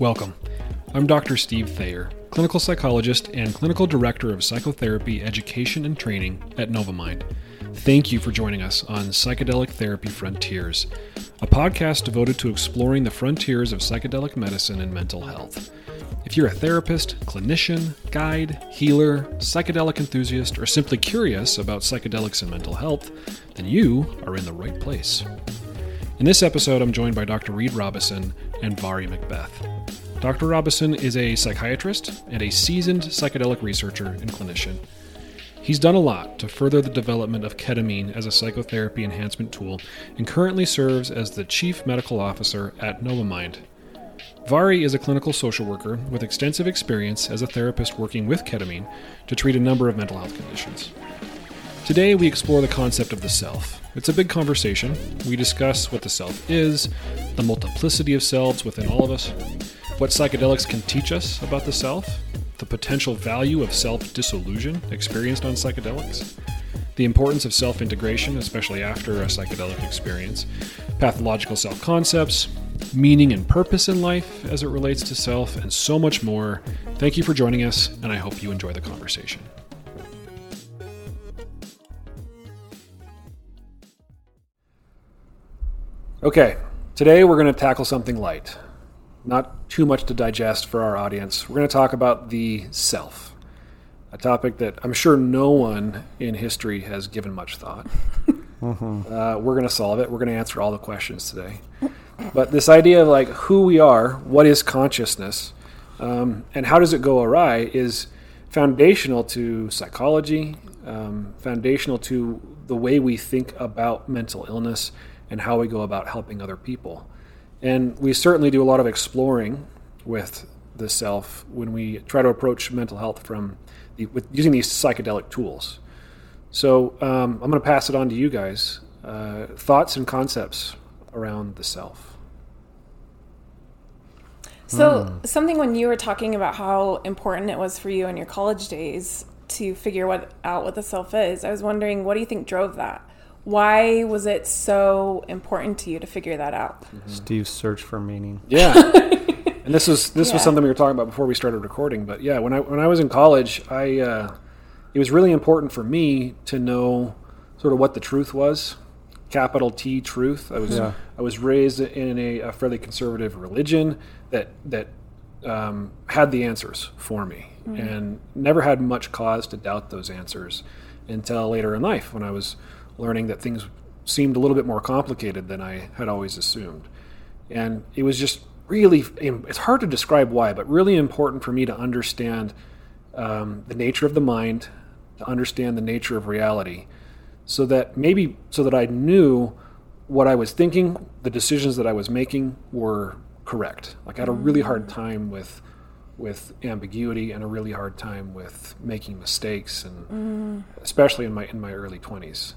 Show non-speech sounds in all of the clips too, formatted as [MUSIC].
Welcome. I'm Dr. Steve Thayer, clinical psychologist and clinical director of psychotherapy education and training at Novamind. Thank you for joining us on Psychedelic Therapy Frontiers, a podcast devoted to exploring the frontiers of psychedelic medicine and mental health. If you're a therapist, clinician, guide, healer, psychedelic enthusiast, or simply curious about psychedelics and mental health, then you are in the right place. In this episode, I'm joined by Dr. Reid Robison and Vari Macbeth. Dr. Robison is a psychiatrist and a seasoned psychedelic researcher and clinician. He's done a lot to further the development of ketamine as a psychotherapy enhancement tool and currently serves as the chief medical officer at Novamind. Vari is a clinical social worker with extensive experience as a therapist working with ketamine to treat a number of mental health conditions. Today, we explore the concept of the self. It's a big conversation. We discuss what the self is, the multiplicity of selves within all of us, what psychedelics can teach us about the self, the potential value of self disillusion experienced on psychedelics, the importance of self integration, especially after a psychedelic experience, pathological self concepts, meaning and purpose in life as it relates to self, and so much more. Thank you for joining us, and I hope you enjoy the conversation. Okay, today we're going to tackle something light. Not too much to digest for our audience. We're going to talk about the self, a topic that I'm sure no one in history has given much thought. [LAUGHS] Uh, we're going to solve it. We're going to answer all the questions today. But this idea of like who we are, what is consciousness, um, and how does it go awry is foundational to psychology, um, foundational to the way we think about mental illness and how we go about helping other people. And we certainly do a lot of exploring with the self when we try to approach mental health from the, with using these psychedelic tools. So um, I'm going to pass it on to you guys. Uh, thoughts and concepts around the self. So, something when you were talking about how important it was for you in your college days to figure what out what the self is, I was wondering what do you think drove that? Why was it so important to you to figure that out? Steve's search for meaning. Yeah. [LAUGHS] and this was this Yeah. was something we were talking about before we started recording. But yeah, when I when I was in college, I uh, it was really important for me to know sort of what the truth was, capital T truth. I was Yeah. I was raised in a, a fairly conservative religion that that um, had the answers for me, and never had much cause to doubt those answers until later in life when I was learning that things seemed a little bit more complicated than I had always assumed. And it was just really, it's hard to describe why, but really important for me to understand um, the nature of the mind, to understand the nature of reality, so that maybe, so that I knew what I was thinking, the decisions that I was making were correct. Like I had a really hard time with with ambiguity and a really hard time with making mistakes and especially in my in my early 20s.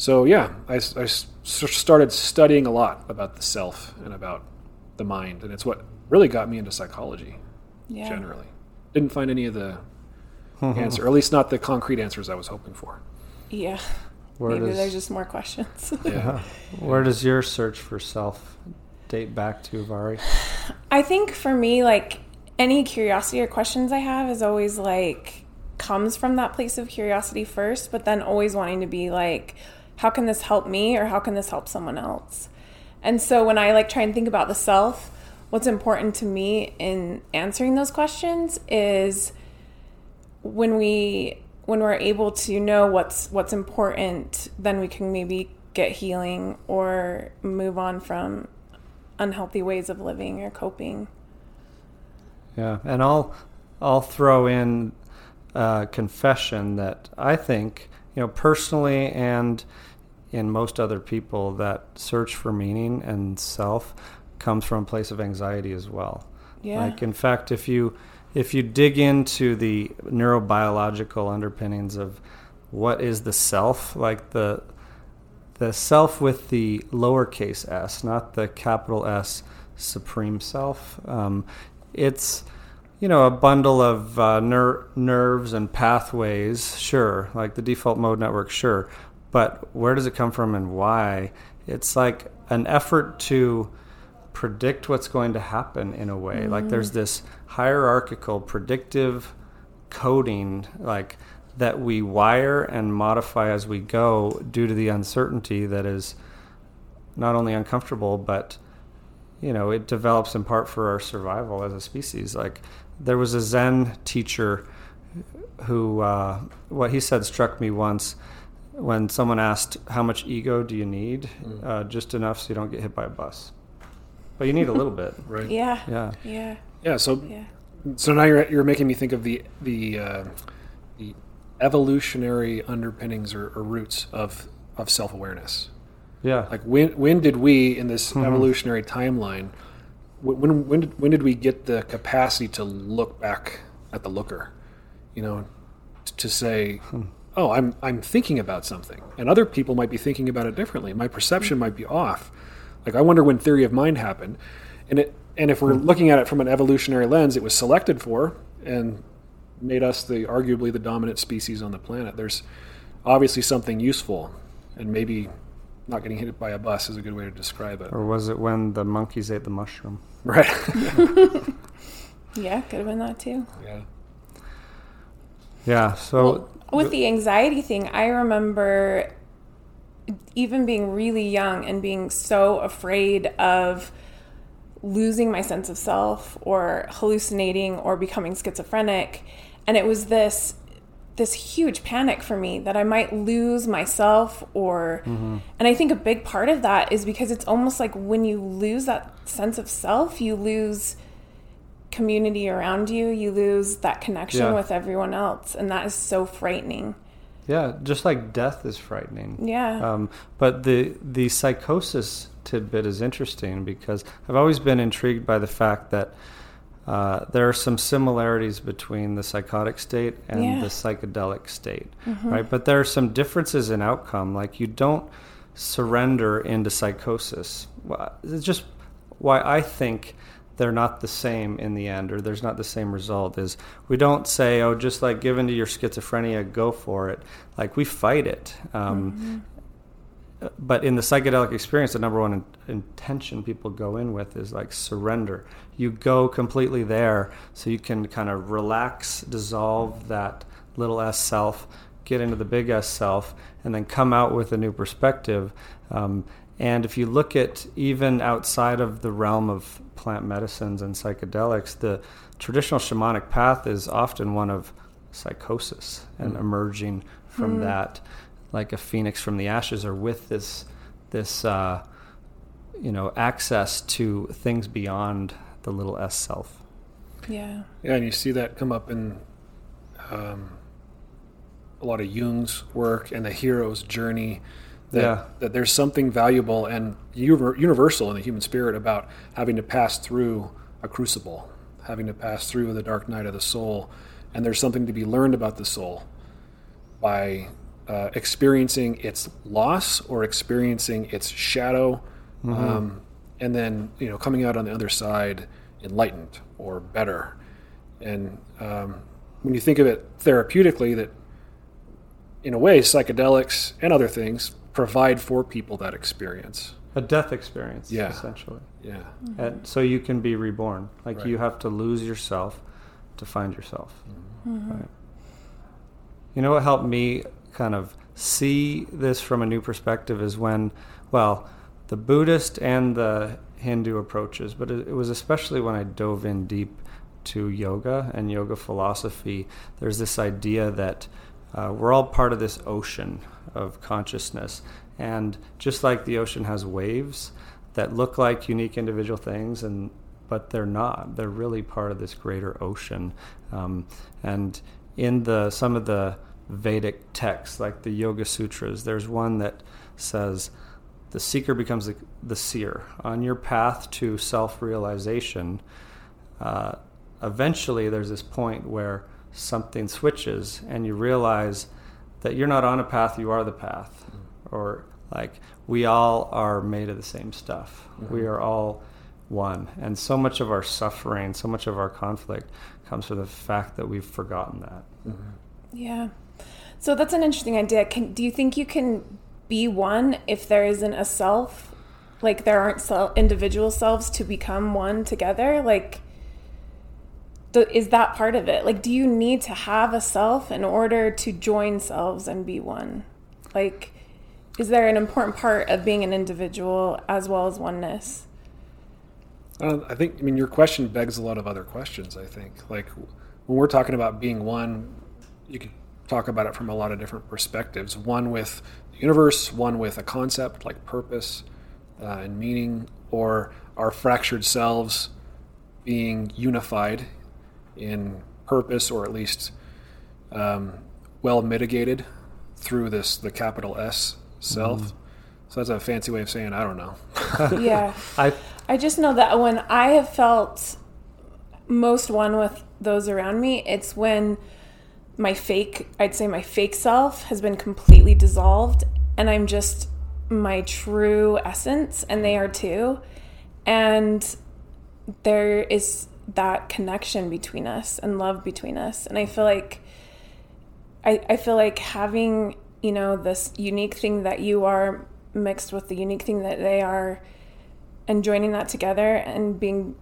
So yeah, I started studying a lot about the self and about the mind, and it's what really got me into psychology. Yeah. Generally, didn't find any of the [LAUGHS] answer, or at least not the concrete answers I was hoping for. Yeah. Where Maybe does there's just more questions. [LAUGHS] Yeah, [LAUGHS] where does your search for self date back to, Vari? [SIGHS] I think for me, like any curiosity or questions I have is always like comes from that place of curiosity first, but then always wanting to be like, how can this help me or how can this help someone else? And so when I like try and think about the self, what's important to me in answering those questions is when we when we're able to know what's what's important, then we can maybe get healing or move on from unhealthy ways of living or coping. Yeah, and I'll I'll throw in a confession that I think you know personally and in most other people that search for meaning and self comes from a place of anxiety as well. Yeah. Like in fact, if you if you dig into the neurobiological underpinnings of what is the self, like the the self with the lowercase s, not the capital S supreme self. Um, it's you know a bundle of uh, ner- nerves and pathways, sure, like the default mode network, sure, but where does it come from and why? It's like an effort to predict what's going to happen in a way. Like there's this hierarchical predictive coding like that we wire and modify as we go due to the uncertainty that is not only uncomfortable but you know it develops in part for our survival as a species like there was a zen teacher who uh, what he said struck me once when someone asked how much ego do you need uh, just enough so you don't get hit by a bus but you need a little bit [LAUGHS] Right. Yeah. yeah Yeah. Yeah. So Yeah. so now you're you're making me think of the the uh, the evolutionary underpinnings or, or roots of of self awareness. yeah Like when when did we in this Mhm. evolutionary timeline wh- when when did, when did we get the capacity to look back at the looker, you know, t- to say, oh, I'm I'm thinking about something, and other people might be thinking about it differently. My perception might be off. Like I wonder when theory of mind happened, and it and if we're looking at it from an evolutionary lens, it was selected for and made us the arguably the dominant species on the planet. There's obviously something useful, and maybe not getting hit by a bus is a good way to describe it. or was it when the monkeys ate the mushroom Right. [LAUGHS] [LAUGHS] Yeah. Could have been that too. yeah. yeah so With the anxiety thing, I remember even being really young and being so afraid of losing my sense of self or hallucinating or becoming schizophrenic. And it was this this huge panic for me that I might lose myself or mm-hmm. and I think a big part of that is because it's almost like when you lose that sense of self you lose community around you you lose that connection Yeah. with everyone else and that is so frightening yeah just like death is frightening yeah Um, but the the psychosis tidbit is interesting because I've always been intrigued by the fact that uh, there are some similarities between the psychotic state and Yeah. the psychedelic state, right? But there are some differences in outcome. Like you don't surrender into psychosis. It's just why I think they're not the same in the end, or there's not the same result. Is we don't say, "Oh, just like give into your schizophrenia, go for it." Like we fight it. Um, but in the psychedelic experience, the number one in, intention people go in with is like surrender. You go completely there so you can kind of relax, dissolve that little s self, get into the big S self, and then come out with a new perspective. Um, and if you look at even outside of the realm of plant medicines and psychedelics, the traditional shamanic path is often one of psychosis and emerging from that. Like a phoenix from the ashes or with this this uh, you know access to things beyond the little s self. Yeah. Yeah, and you see that come up in um, a lot of Jung's work and the hero's journey. That, Yeah. that there's something valuable and universal in the human spirit about having to pass through a crucible, having to pass through the dark night of the soul. And there's something to be learned about the soul by uh, experiencing its loss or experiencing its shadow, um, and then you know coming out on the other side enlightened or better. And um, when you think of it therapeutically, that in a way psychedelics and other things provide for people that experience. a death experience Yeah. essentially Yeah, mm-hmm. and so you can be reborn like Right. you have to lose yourself to find yourself mm-hmm. right. you know what helped me kind of see this from a new perspective is when well the buddhist and the hindu approaches but it, it was especially when i dove in deep to yoga and yoga philosophy there's this idea that uh, we're all part of this ocean of consciousness. And just like the ocean has waves that look like unique individual things and but they're not they're really part of this greater ocean. Um, and in the some of the vedic texts like the yoga sutras there's one that says the seeker becomes the, the seer. On your path to self-realization uh, eventually there's this point where something switches and you realize that you're not on a path you are the path. Mm-hmm. Or like we all are made of the same stuff. We mm-hmm. are all one. And so much of our suffering so much of our conflict comes from the fact that we've forgotten that. Mm-hmm. Yeah. So that's an interesting idea. Can do you think you can be one if there isn't a self? Like there aren't sel- individual selves to become one together? Like th- is that part of it like do you need to have a self in order to join selves and be one like is there an important part of being an individual as well as oneness Uh, I think, I mean, your question begs a lot of other questions, I think. Like, when we're talking about being one, you could talk about it from a lot of different perspectives. One with the universe, one with a concept like purpose uh, and meaning, or our fractured selves being unified in purpose, or at least um, well mitigated through this, the capital S self. So that's a fancy way of saying I don't know. [LAUGHS] yeah I I just know that when I have felt most one with those around me, it's when my fake, I'd say my fake self has been completely dissolved and I'm just my true essence and they are too. And there is that connection between us and love between us. And I feel like I, I feel like having, you know, this unique thing that you are mixed with the unique thing that they are and joining that together and being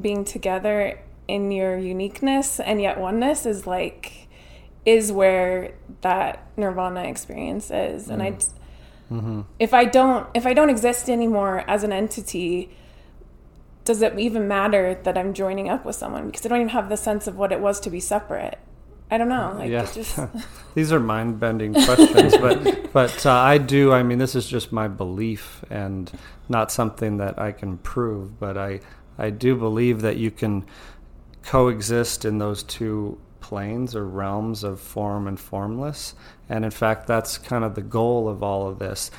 being together in your uniqueness and yet oneness is like is where that nirvana experience is and i mm-hmm. if i don't if i don't exist anymore as an entity does it even matter that i'm joining up with someone because i don't even have the sense of what it was to be separate i don't know like yeah. just [LAUGHS] These are mind-bending questions, but [LAUGHS] but uh, I do. I mean, this is just my belief, and not something that I can prove. But I I do believe that you can coexist in those two planes or realms of form and formless. And in fact, that's kind of the goal of all of this: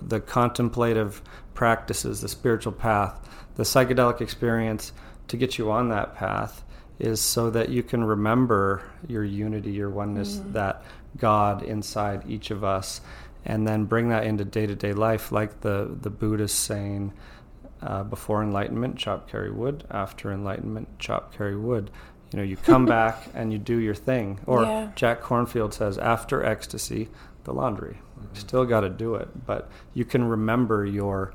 the contemplative practices, the spiritual path, the psychedelic experience to get you on that path is so that you can remember your unity, your oneness, that God inside each of us, and then bring that into day to day life, like the, the Buddhist saying, uh, before enlightenment, chop, carry wood. After enlightenment, chop, carry wood. You know, you come [LAUGHS] back and you do your thing. Or Yeah. Jack Kornfield says, after ecstasy, the laundry. Still got to do it, but you can remember your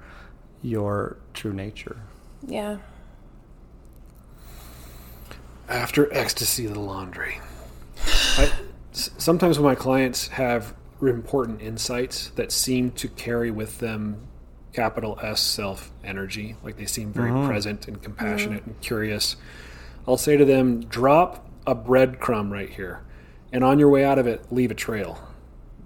your true nature. Yeah After ecstasy, the laundry. I, s- sometimes when my clients have important insights that seem to carry with them capital S self energy, like they seem very mm-hmm. present and compassionate mm-hmm. and curious, I'll say to them, drop a breadcrumb right here. And on your way out of it, leave a trail.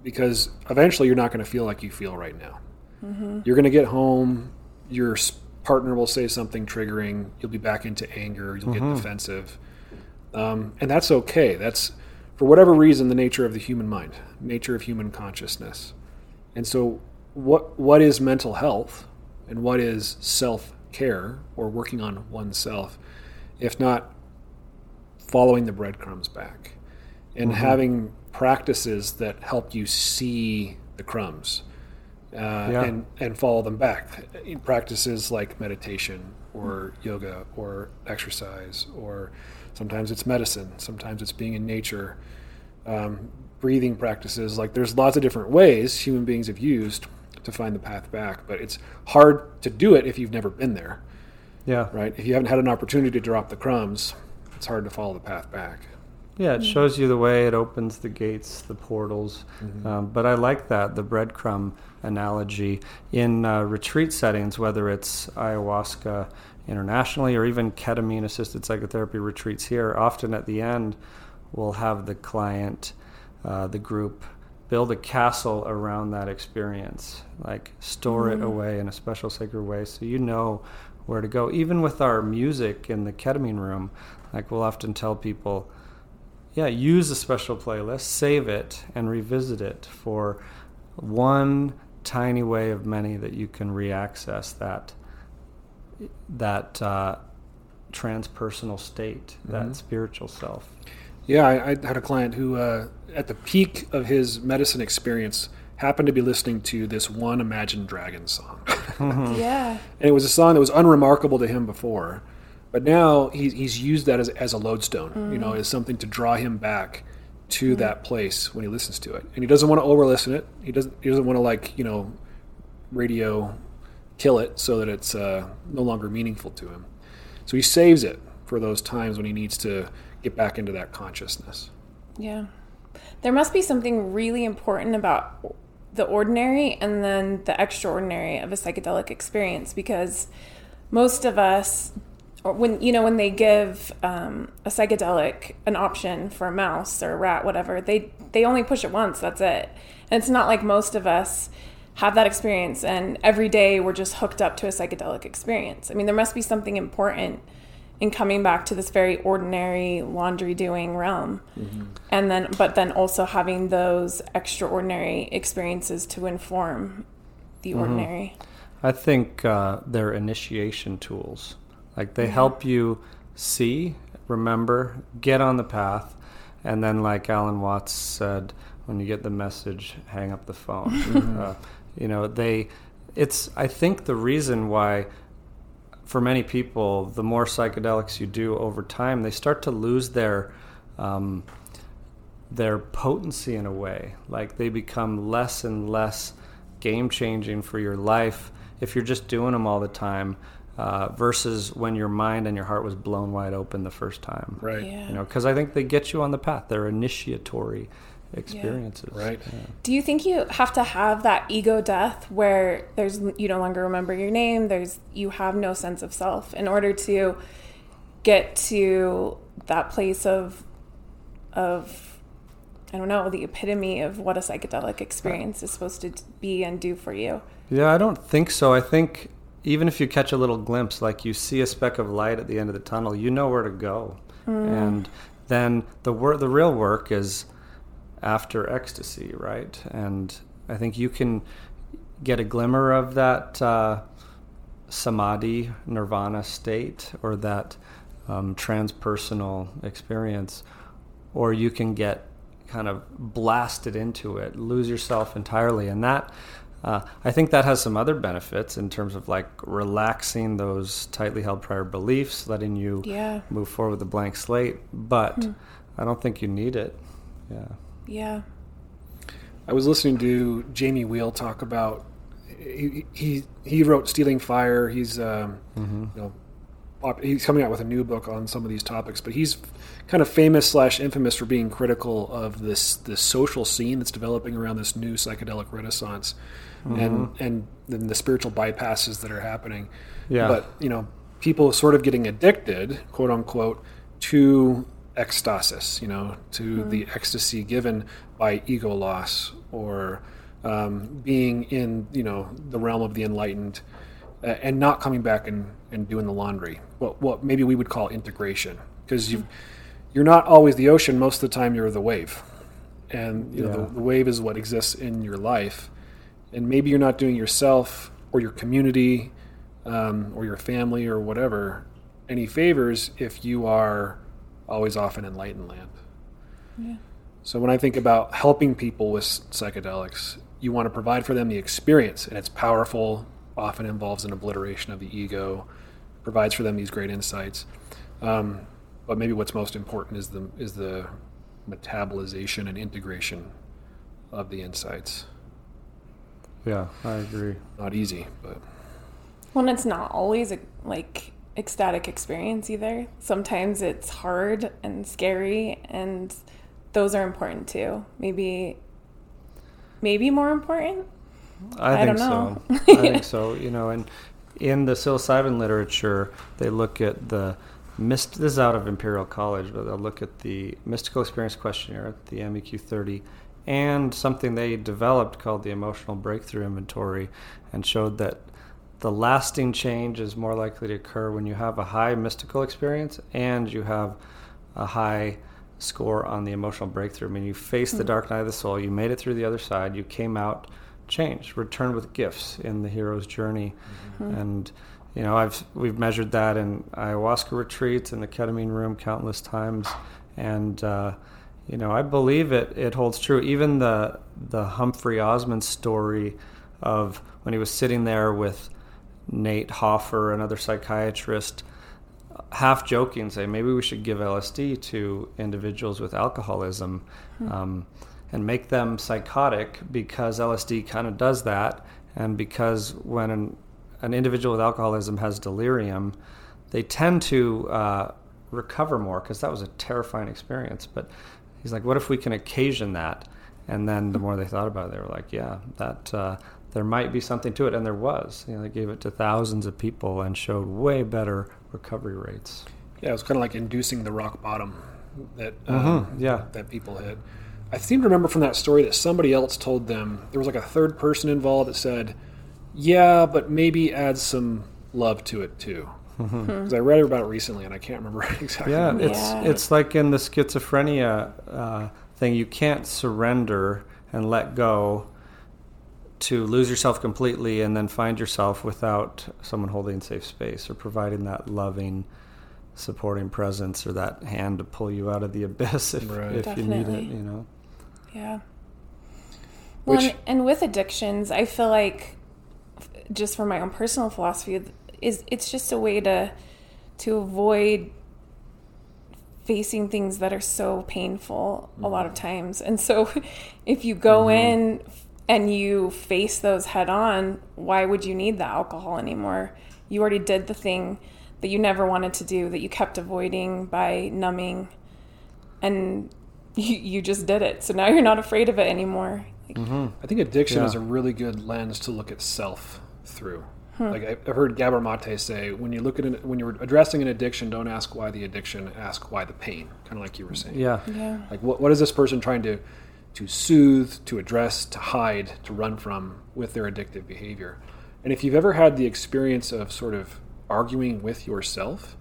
Because eventually you're not going to feel like you feel right now. Mm-hmm. You're going to get home, your s- partner will say something triggering, you'll be back into anger, you'll get defensive. Um, and that's okay. That's, for whatever reason, the nature of the human mind, nature of human consciousness. And so, what what is mental health, and what is self care or working on oneself, if not following the breadcrumbs back, and having practices that help you see the crumbs, uh, and and follow them back. Practices like meditation or yoga or exercise or sometimes it's medicine, sometimes it's being in nature um, breathing practices. Like there's lots of different ways human beings have used to find the path back, but it's hard to do it if you've never been there, Yeah. right? If you haven't had an opportunity to drop the crumbs, it's hard to follow the path back. Yeah, it shows you the way, it opens the gates, the portals. Um, but I like that, the breadcrumb analogy. In uh, retreat settings, whether it's ayahuasca internationally or even ketamine assisted psychotherapy retreats here, often at the end, we'll have the client, uh, the group, build a castle around that experience, like store it away in a special sacred way so you know where to go. Even with our music in the ketamine room, like we'll often tell people, yeah, use a special playlist, save it, and revisit it for one tiny way of many that you can reaccess that that uh, transpersonal state, that spiritual self. Yeah, I, I had a client who, uh, at the peak of his medicine experience, happened to be listening to this one Imagine Dragons song. [LAUGHS] yeah. And it was a song that was unremarkable to him before, but now he's, he's used that as, as a lodestone, you know, as something to draw him back to that place when he listens to it. And he doesn't want to over listen it. He doesn't. He doesn't want to like you know, radio kill it so that it's uh, no longer meaningful to him. So he saves it for those times when he needs to get back into that consciousness. Yeah. There must be something really important about the ordinary and then the extraordinary of a psychedelic experience because most of us or when you know when they give um, a psychedelic an option for a mouse or a rat whatever they they only push it once that's it. And it's not like most of us have that experience and every day we're just hooked up to a psychedelic experience. I mean there must be something important in coming back to this very ordinary laundry doing realm. Mm-hmm. and then but then also having those extraordinary experiences to inform the mm-hmm. ordinary. I think uh, they're initiation tools like they help you see remember get on the path and then like alan watts said when you get the message hang up the phone mm-hmm. [LAUGHS] uh, you know they it's i think the reason why for many people, the more psychedelics you do over time, they start to lose their um, their potency in a way. Like they become less and less game changing for your life if you're just doing them all the time. Uh, versus when your mind and your heart was blown wide open the first time, right? Yeah. You know, because I think they get you on the path. They're initiatory experiences. Yeah. Right. Yeah. Do you think you have to have that ego death where there's you no longer remember your name, there's you have no sense of self in order to get to that place of of I don't know, the epitome of what a psychedelic experience is supposed to be and do for you? Yeah, I don't think so. I think even if you catch a little glimpse, like you see a speck of light at the end of the tunnel, you know where to go. Mm. And then the work, the real work is after ecstasy, right? And I think you can get a glimmer of that uh, samadhi, nirvana state, or that um, transpersonal experience, or you can get kind of blasted into it, lose yourself entirely, and that. Uh, I think that has some other benefits in terms of like relaxing those tightly held prior beliefs, letting you yeah. move forward with a blank slate. But hmm. I don't think you need it. Yeah. Yeah. I was listening to Jamie Wheal talk about he he, he wrote Stealing Fire. He's um, mm-hmm. you know he's coming out with a new book on some of these topics, but he's kind of famous slash infamous for being critical of this this social scene that's developing around this new psychedelic renaissance, mm-hmm. and and then the spiritual bypasses that are happening. Yeah. But you know, people sort of getting addicted, quote unquote, to ecstasis, you know, to mm-hmm. the ecstasy given by ego loss or um, being in, you know, the realm of the enlightened uh, and not coming back and, and doing the laundry. What, what maybe we would call integration because you you're not always the ocean. Most of the time, you're the wave, and you know the, the wave is what exists in your life. And maybe you're not doing yourself or your community um, or your family or whatever any favors if you are always off in enlightened land. Yeah. So when I think about helping people with psychedelics, you want to provide for them the experience, and it's powerful. Often involves an obliteration of the ego, provides for them these great insights. Um, but maybe what's most important is the is the metabolization and integration of the insights. Yeah, I agree. Not easy, but well, it's not always a, like ecstatic experience either. Sometimes it's hard and scary and those are important too. Maybe maybe more important? I, I think so. [LAUGHS] I think so. You know, and in the psilocybin literature, they look at the mist. This is out of Imperial College, but they'll look at the mystical experience questionnaire, the MEQ 30, and something they developed called the emotional breakthrough inventory, and showed that the lasting change is more likely to occur when you have a high mystical experience and you have a high score on the emotional breakthrough. I mean, you faced the hmm. dark night of the soul, you made it through the other side, you came out changed, returned with gifts in the hero's journey, mm-hmm. and you know, I've we've measured that in ayahuasca retreats in the ketamine room countless times, and uh, you know, I believe it it holds true. Even the the Humphrey Osmond story of when he was sitting there with Nate Hoffer, another psychiatrist, half joking say maybe we should give LSD to individuals with alcoholism hmm. um, and make them psychotic because LSD kind of does that, and because when an, an individual with alcoholism has delirium, they tend to uh, recover more because that was a terrifying experience. But he's like, what if we can occasion that? And then the more they thought about it, they were like, yeah, that uh, there might be something to it, and there was. You know, they gave it to thousands of people and showed way better recovery rates. Yeah, it was kind of like inducing the rock bottom that um, yeah. that people hit. I seem to remember from that story that somebody else told them there was like a third person involved that said, "Yeah, but maybe add some love to it too." Because I read about it recently and I can't remember [LAUGHS] exactly. Yeah, what it's was. Yeah. it's like in the schizophrenia uh, thing. You can't surrender and let go to lose yourself completely and then find yourself without someone holding safe space or providing that loving, supporting presence or that hand to pull you out of the [LAUGHS] abyss if, Right. if you need it. You know. Yeah. Well, Which- and, and with addictions, I feel like, f- just from my own personal philosophy, is it's just a way to to avoid facing things that are so painful a lot of mm-hmm. times. And so, [LAUGHS] if you go mm-hmm. in and you face those head on, why would you need the alcohol anymore? You already did the thing that you never wanted to do, that you kept avoiding by numbing, and [LAUGHS] you, you just did it. So now you're not afraid of it anymore. Like, mm-hmm. I think addiction Yeah. is a really good lens to look at self through. Hmm. Like I- I've heard Gabor Mate say, when you look at an, when you're addressing an addiction, don't ask why the addiction, ask why the pain. Kind of like you were saying. Yeah. Yeah. Like what what is this person trying to to soothe, to address, to hide, to run from with their addictive behavior? And if you've ever had the experience of sort of arguing with yourself,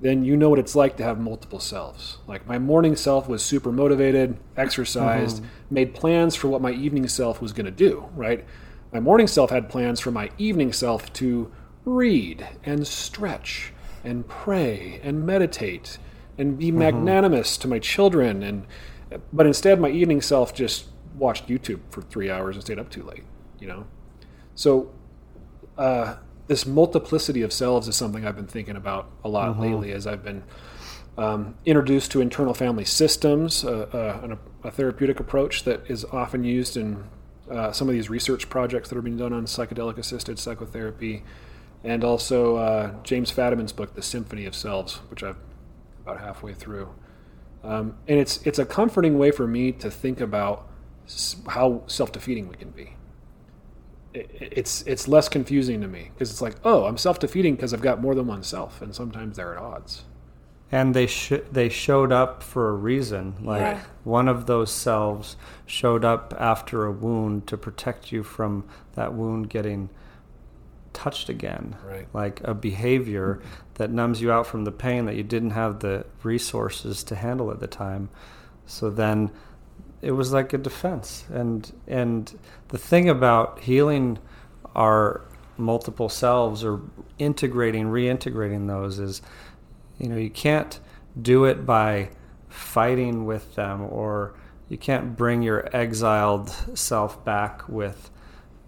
then you know what it's like to have multiple selves. Like my morning self was super motivated, exercised, mm-hmm. made plans for what my evening self was going to do, right? My morning self had plans for my evening self to read and stretch and pray and meditate and be magnanimous to my children and but instead my evening self just watched YouTube for 3 hours and stayed up too late, you know. So uh, this multiplicity of selves is something I've been thinking about a lot lately as I've been um, introduced to internal family systems, uh, uh, an, a therapeutic approach that is often used in uh, some of these research projects that are being done on psychedelic assisted psychotherapy, and also uh, James Fadiman's book, The Symphony of Selves, which I'm about halfway through. Um, and it's it's a comforting way for me to think about how self defeating we can be it- it's it's less confusing to me because it's like, oh, I'm self defeating because I've got more than one self, and sometimes they're at odds. And they sh- they showed up for a reason. Like Yeah. one of those selves showed up after a wound to protect you from that wound getting touched again. Right. Like a behavior that numbs you out from the pain that you didn't have the resources to handle at the time. So then it was like a defense. And and the thing about healing our multiple selves or integrating, reintegrating those is you know, you can't do it by fighting with them or you can't bring your exiled self back with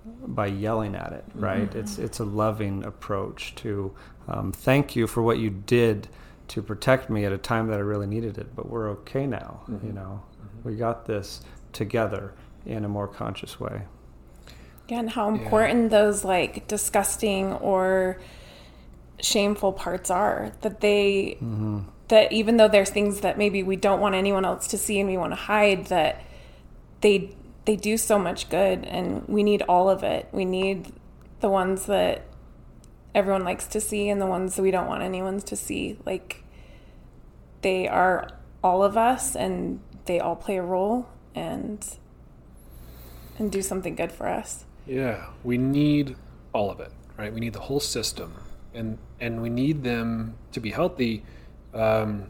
by yelling at it, mm-hmm. right? It's it's a loving approach to um, thank you for what you did to protect me at a time that I really needed it, but we're okay now. You mm-hmm. know, mm-hmm. we got this together in a more conscious way. Again, how important those like disgusting or shameful parts are that they mm-hmm. that even though there's things that maybe we don't want anyone else to see and we want to hide that they they do so much good and we need all of it. We need the ones that everyone likes to see and the ones that we don't want anyone to see. Like they are all of us and they all play a role and and do something good for us. Yeah, we need all of it, right? We need the whole system, and and we need them to be healthy. Um,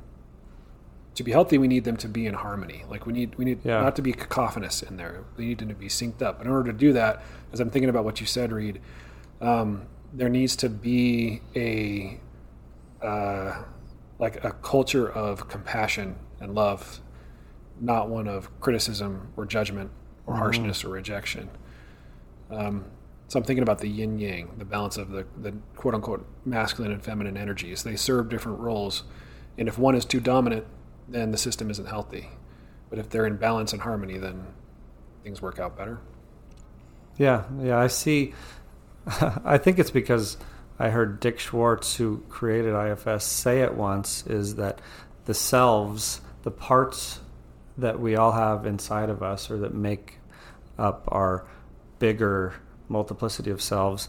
to be healthy, we need them to be in harmony. Like we need we need Yeah. not to be cacophonous in there. We need them to be synced up. In order to do that, as I'm thinking about what you said, Reid, um, there needs to be a uh, like a culture of compassion and love, not one of criticism or judgment or harshness or rejection. Um, so I'm thinking about the yin yang, the balance of the, the quote unquote masculine and feminine energies. They serve different roles, and if one is too dominant, then the system isn't healthy. But if they're in balance and harmony, then things work out better. Yeah, yeah. I see [LAUGHS] I think it's because I heard Dick Schwartz, who created IFS, say it once is that the selves, the parts that we all have inside of us or that make up our bigger multiplicity of selves,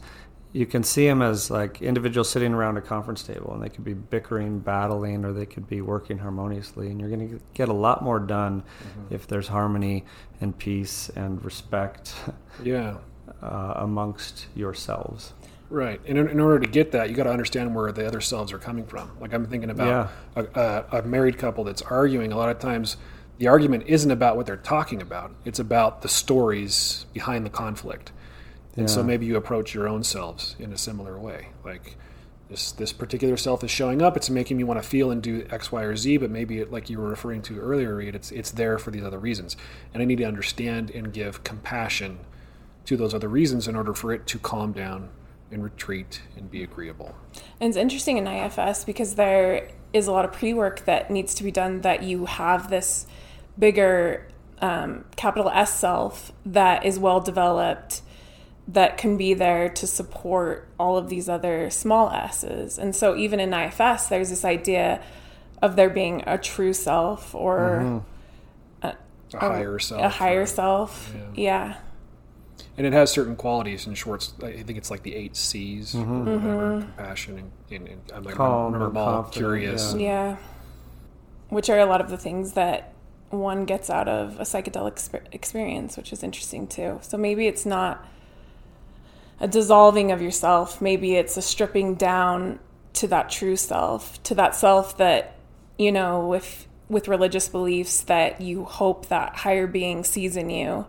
you can see them as like individuals sitting around a conference table and they could be bickering, battling, or they could be working harmoniously. And you're going to get a lot more done mm-hmm. if there's harmony and peace and respect. [LAUGHS] Yeah. Uh, amongst yourselves. Right. And in, in, order to get that, you got to understand where the other selves are coming from. Like I'm thinking about yeah. a, a, a, married couple that's arguing. A lot of times, the argument isn't about what they're talking about. It's about the stories behind the conflict. And yeah. so maybe you approach your own selves in a similar way. Like this this particular self is showing up. It's making me want to feel and do X, Y, or Z. But maybe it, like you were referring to earlier, Reid, it's it's there for these other reasons. And I need to understand and give compassion to those other reasons in order for it to calm down and retreat and be agreeable. And it's interesting in IFS because there is a lot of pre work that needs to be done that you have this bigger um, capital S self that is well developed that can be there to support all of these other small s's. And so even in IFS, there's this idea of there being a true self or mm-hmm. a, a, higher self. A higher self. Yeah. yeah and it has certain qualities in Schwartz. I think it's like the eight C's: mm-hmm. mm-hmm. compassion and, and, and I'm like Calm, remember curious, yeah. yeah. which are a lot of the things that one gets out of a psychedelic experience, which is interesting too. So maybe it's not a dissolving of yourself. Maybe it's a stripping down to that true self, to that self that you know, with with religious beliefs that you hope that higher being sees in you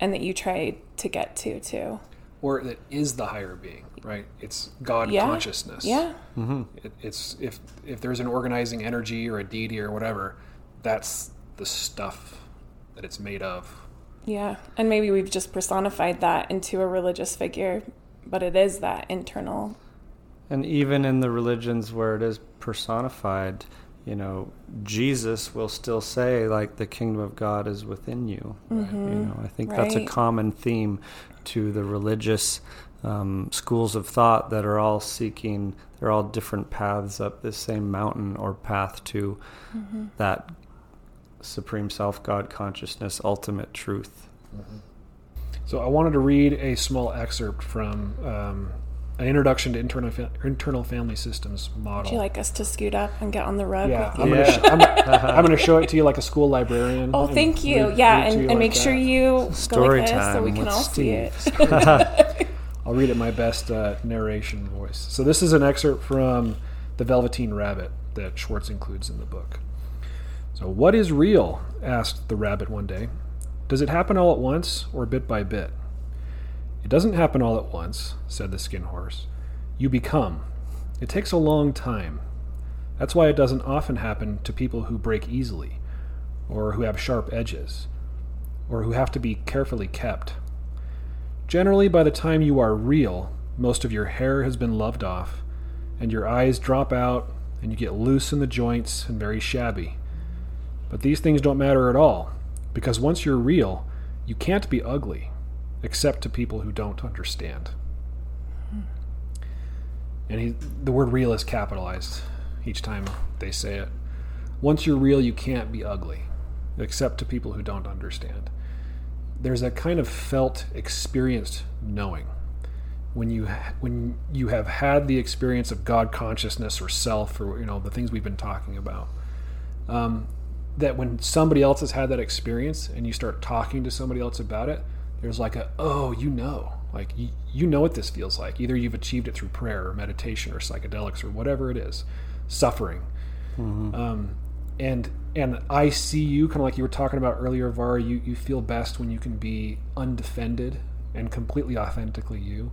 and that you try to get to too. Or that is the higher being, right? It's God yeah. consciousness. Yeah. Mm-hmm. It, it's if if there's an organizing energy or a deity or whatever, that's the stuff that it's made of. Yeah, and maybe we've just personified that into a religious figure, but it is that internal. And even in the religions where it is personified, you know, Jesus will still say like the kingdom of God is within you. Mm-hmm. You know, I think right. that's a common theme to the religious um, schools of thought that are all seeking. They're all different paths up this same mountain or path to mm-hmm. that supreme self, God consciousness, ultimate truth. Mm-hmm. So I wanted to read a small excerpt from um, an introduction to internal fa- internal family systems model. Would you like us to scoot up and get on the rug? Yeah, I'm gonna, sh- I'm, [LAUGHS] I'm gonna show it to you like a school librarian. Oh, thank you. Read, yeah, read and, and like make that. sure you Story go like this so we can all Steve. see it. [LAUGHS] [LAUGHS] I'll read it my best uh, narration voice. So this is an excerpt from the Velveteen Rabbit that Schwartz includes in the book. What is real? asked the rabbit one day. Does it happen all at once or bit by bit? It doesn't happen all at once, said the skin horse. You become. It takes a long time. That's why it doesn't often happen to people who break easily, or who have sharp edges, or who have to be carefully kept. Generally, by the time you are real, most of your hair has been loved off, and your eyes drop out, and you get loose in the joints and very shabby. But these things don't matter at all, because once you're real, you can't be ugly except to people who don't understand. And he, the word real is capitalized each time they say it. Once you're real, you can't be ugly, except to people who don't understand. There's a kind of felt, experienced knowing. When you when you have had the experience of God consciousness or self or you know the things we've been talking about, um, that when somebody else has had that experience and you start talking to somebody else about it, there's like a oh you know like you, you know what this feels like. Either you've achieved it through prayer or meditation or psychedelics or whatever it is suffering. Mm-hmm. um, and and i see you kind of like you were talking about earlier var you, you feel best when you can be undefended and completely authentically you.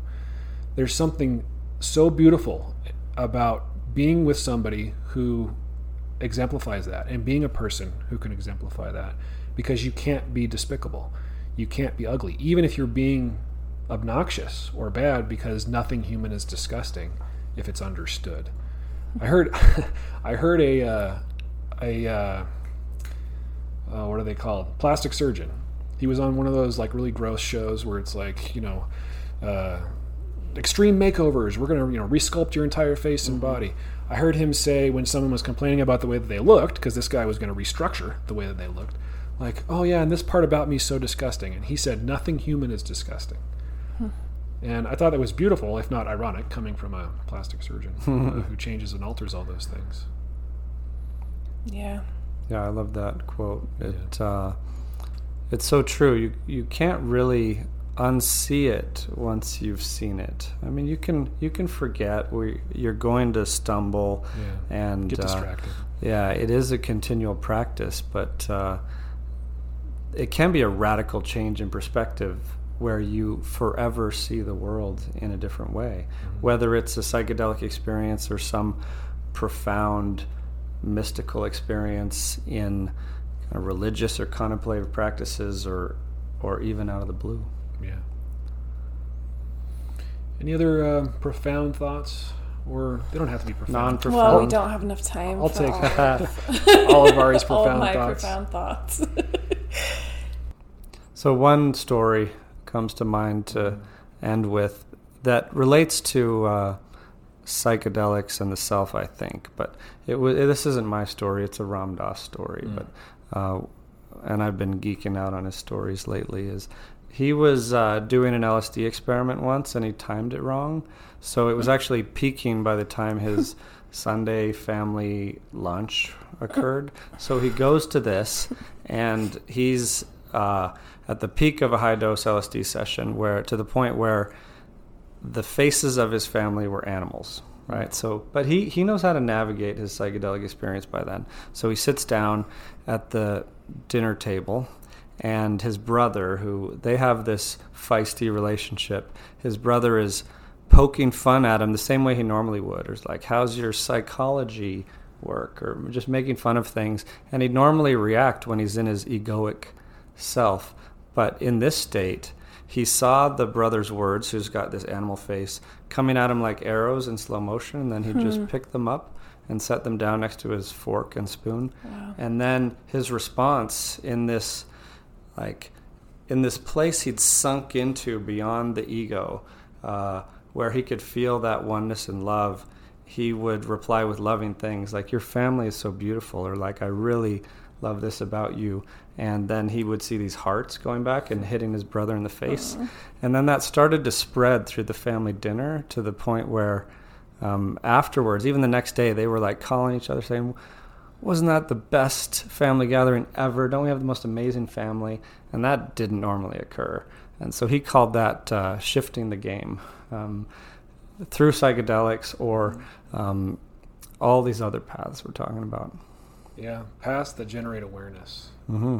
There's something so beautiful about being with somebody who exemplifies that and being a person who can exemplify that because you can't be despicable you can't be ugly, even if you're being obnoxious or bad, because nothing human is disgusting if it's understood. I heard, [LAUGHS] I heard a, uh, a, uh, uh, what are they called? Plastic surgeon. He was on one of those like really gross shows where it's like you know, uh, extreme makeovers. We're to, you know, resculpt your entire face and body. I heard him say when someone was complaining about the way that they looked, because this guy was going to restructure the way that they looked, like, oh yeah, and this part about me is so disgusting. And he said, nothing human is disgusting. And I thought that was beautiful, if not ironic, coming from a plastic surgeon uh, [LAUGHS] who changes and alters all those things. Yeah. Yeah, I love that quote. It uh, it's so true. You you can't really unsee it once you've seen it. I mean, you can you can forget where you're going to stumble Yeah. and Get uh, yeah, it is a continual practice, but uh, it can be a radical change in perspective where you forever see the world in a different way. Whether it's a psychedelic experience or some profound mystical experience in kind of religious or contemplative practices or or even out of the blue. Yeah. Any other uh, profound thoughts? Or they don't have to be profound. Non-profound. Well, we don't have enough time. I'll for take all, [LAUGHS] all of Ari's all of profound my thoughts. profound thoughts. [LAUGHS] So one story comes to mind to end with that relates to uh, psychedelics and the self, I think. But it was this isn't my story; it's a Ram Dass story. Mm. But uh, and I've been geeking out on his stories lately. Is he was uh, doing an LSD experiment once and he timed it wrong, so it was actually peaking by the time his [LAUGHS] Sunday family lunch occurred. So he goes to this, and he's uh, at the peak of a high dose LSD session, where to the point where the faces of his family were animals. Right. So, but he, he knows how to navigate his psychedelic experience by then. So he sits down at the dinner table, and his brother, who they have this feisty relationship, his brother is poking fun at him the same way he normally would, or is like, "How's your psychology work?" or just making fun of things. And he'd normally react when he's in his egoic self, but in this state, he saw the brother's words, who's got this animal face, coming at him like arrows in slow motion, and then he'd just hmm. picked them up and set them down next to his fork and spoon. And then his response in this, like, in this place he'd sunk into beyond the ego, uh, where he could feel that oneness and love, he would reply with loving things like, Your family is so beautiful, or like, I really love this about you. And then he would see these hearts going back and hitting his brother in the face. And then that started to spread through the family dinner to the point where um, afterwards, even the next day, they were like calling each other saying, wasn't that the best family gathering ever? Don't we have the most amazing family? And that didn't normally occur. And so he called that uh, shifting the game um, through psychedelics or um, all these other paths we're talking about. Yeah, paths that generate awareness. hmm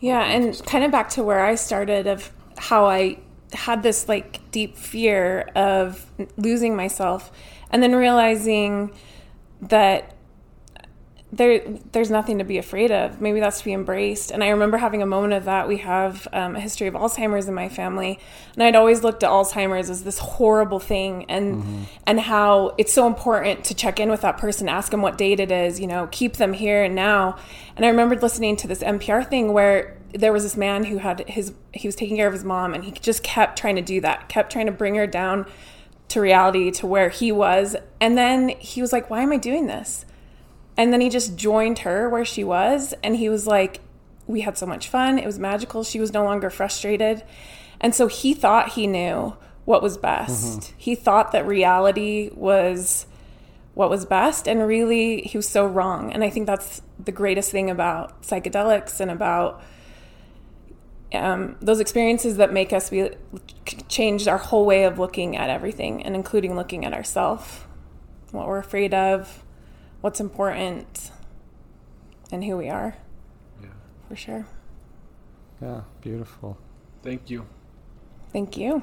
Yeah, and kind of back to where I started of how I had this like deep fear of losing myself and then realizing that there there's nothing to be afraid of. Maybe that's to be embraced. And I remember having a moment of that. We have um, a history of Alzheimer's in my family, and I'd always looked at Alzheimer's as this horrible thing, and and how it's so important to check in with that person, ask them what date it is, you know, keep them here and now. And I remembered listening to this NPR thing where there was this man who had his he was taking care of his mom, and he just kept trying to do that, kept trying to bring her down to reality to where he was, and then he was like, "Why am I doing this?" And then he just joined her where she was. And he was like, We had so much fun. It was magical. She was no longer frustrated. And so he thought he knew what was best. He thought that reality was what was best. And really, he was so wrong. And I think that's the greatest thing about psychedelics and about um, those experiences that make us be change our whole way of looking at everything and including looking at ourselves what we're afraid of what's important and who we are Yeah. for sure Yeah, beautiful. Thank you. thank you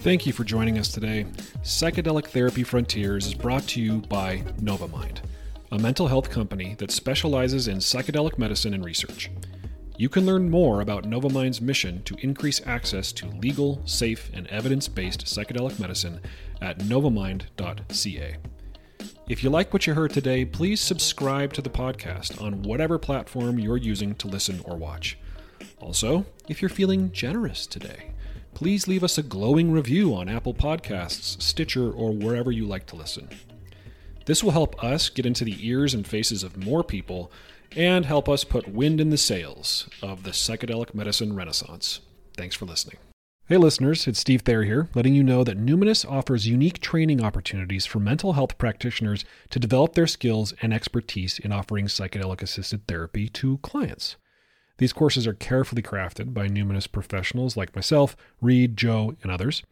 Thank you for joining us today. Psychedelic Therapy Frontiers is brought to you by Novamind, a mental health company that specializes in psychedelic medicine and research. You can learn more about Novamind's mission to increase access to legal, safe, and evidence based psychedelic medicine at novamind.ca. If you like what you heard today, please subscribe to the podcast on whatever platform you're using to listen or watch. Also, if you're feeling generous today, please leave us a glowing review on Apple Podcasts, Stitcher, or wherever you like to listen. This will help us get into the ears and faces of more people and help us put wind in the sails of the psychedelic medicine renaissance. Thanks for listening. Hey, listeners, it's Steve Thayer here, letting you know that Numinus offers unique training opportunities for mental health practitioners to develop their skills and expertise in offering psychedelic assisted therapy to clients. These courses are carefully crafted by Numinus professionals like myself, Reid, Joe, and others,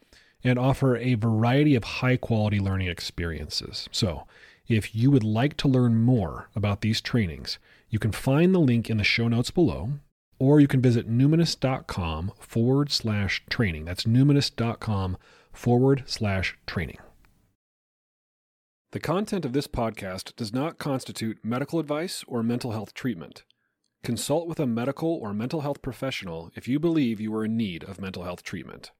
and offer a variety of high quality learning experiences. So, if you would like to learn more about these trainings, you can find the link in the show notes below or you can visit numinus.com forward slash training. That's numinus.com forward slash training. The content of this podcast does not constitute medical advice or mental health treatment. Consult with a medical or mental health professional if you believe you are in need of mental health treatment.